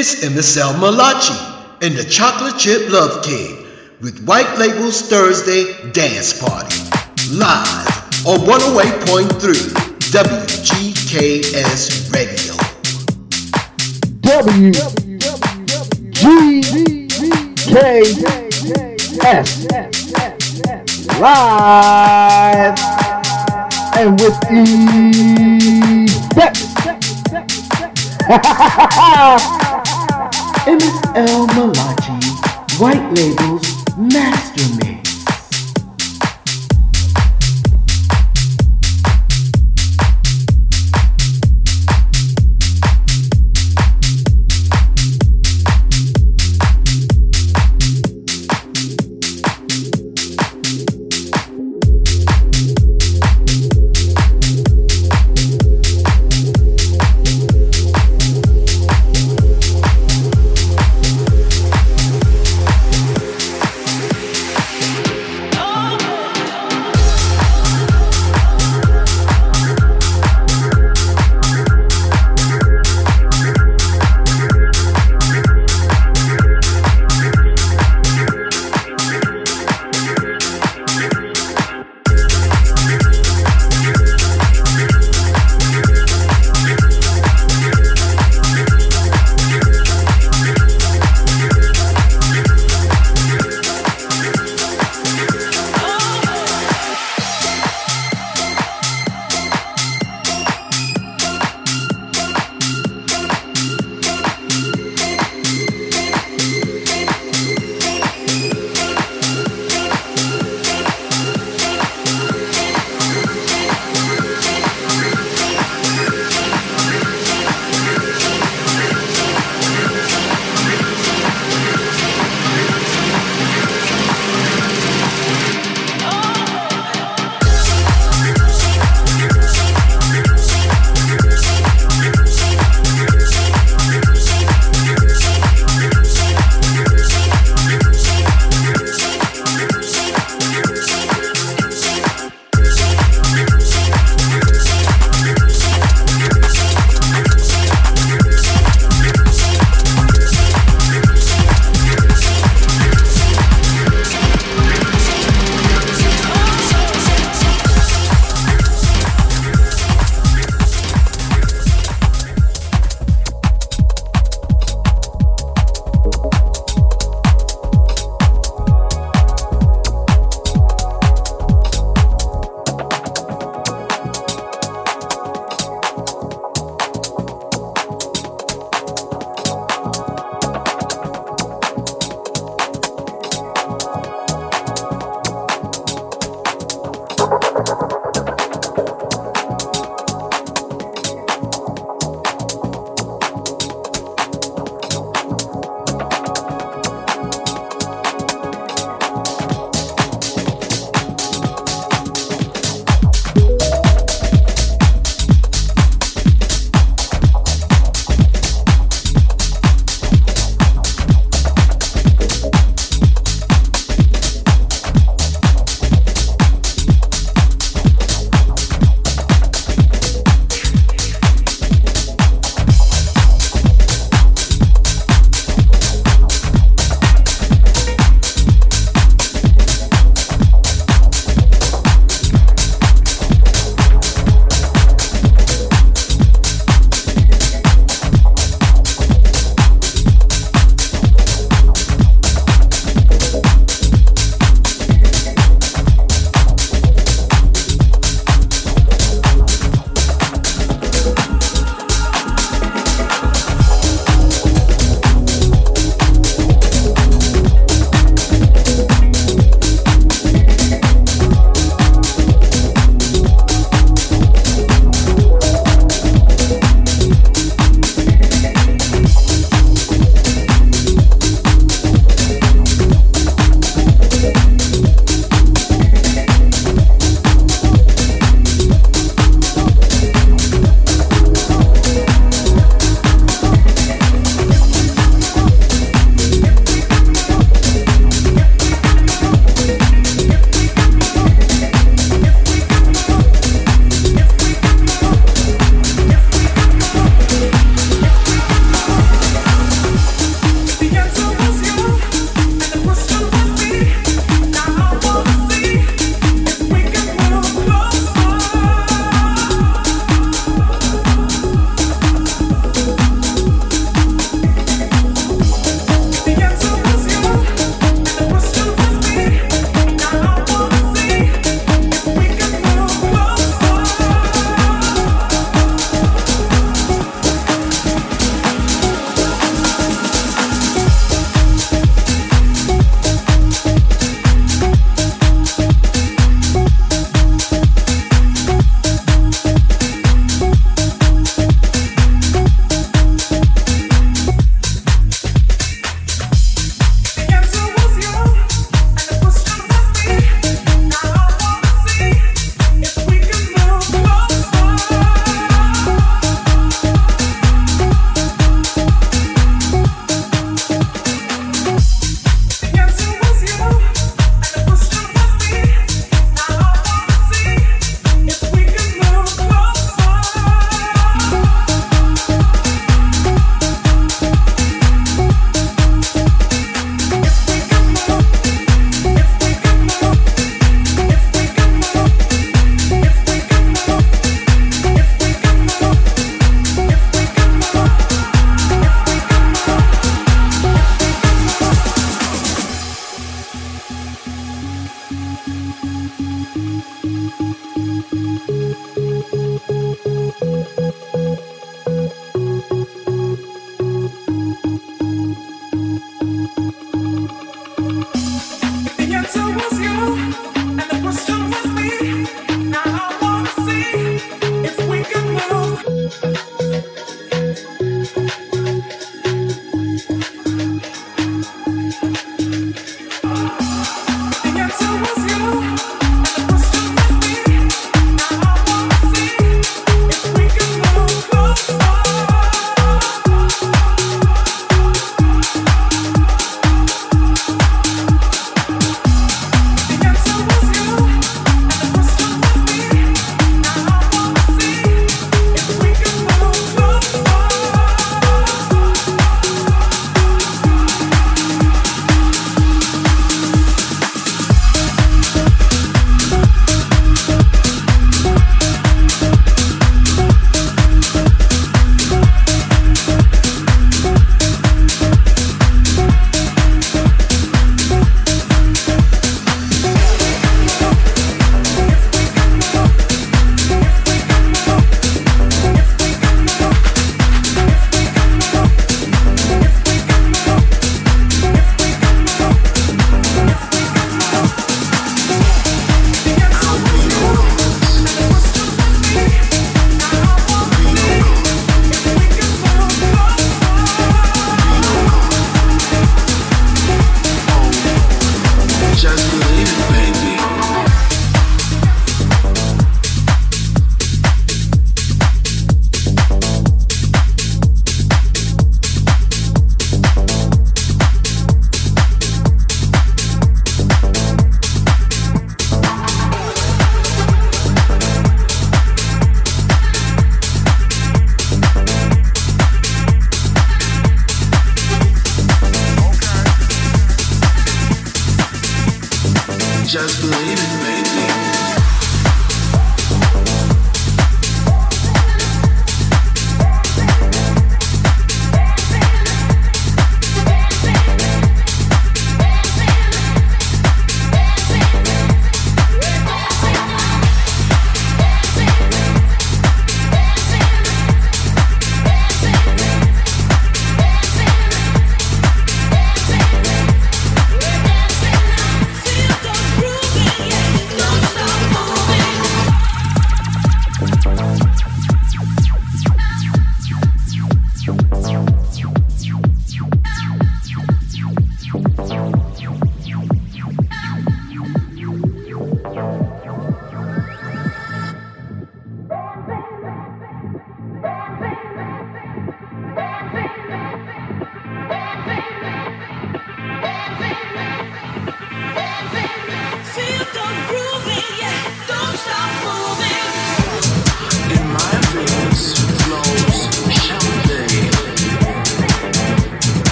It's MSL Malachi and the Chocolate Chip Love King with White Labels Thursday Dance Party. Live on 108.3 WGKS Radio. WGKS Live and with effect. MSL Malachi, White Labels Master Mix.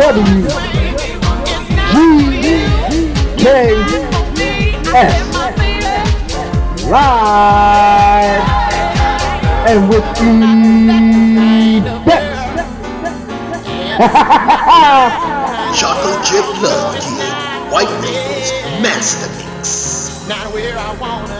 W G K S live and with effects. Chocolate chip love kid, white man's master mix. Where I wanna.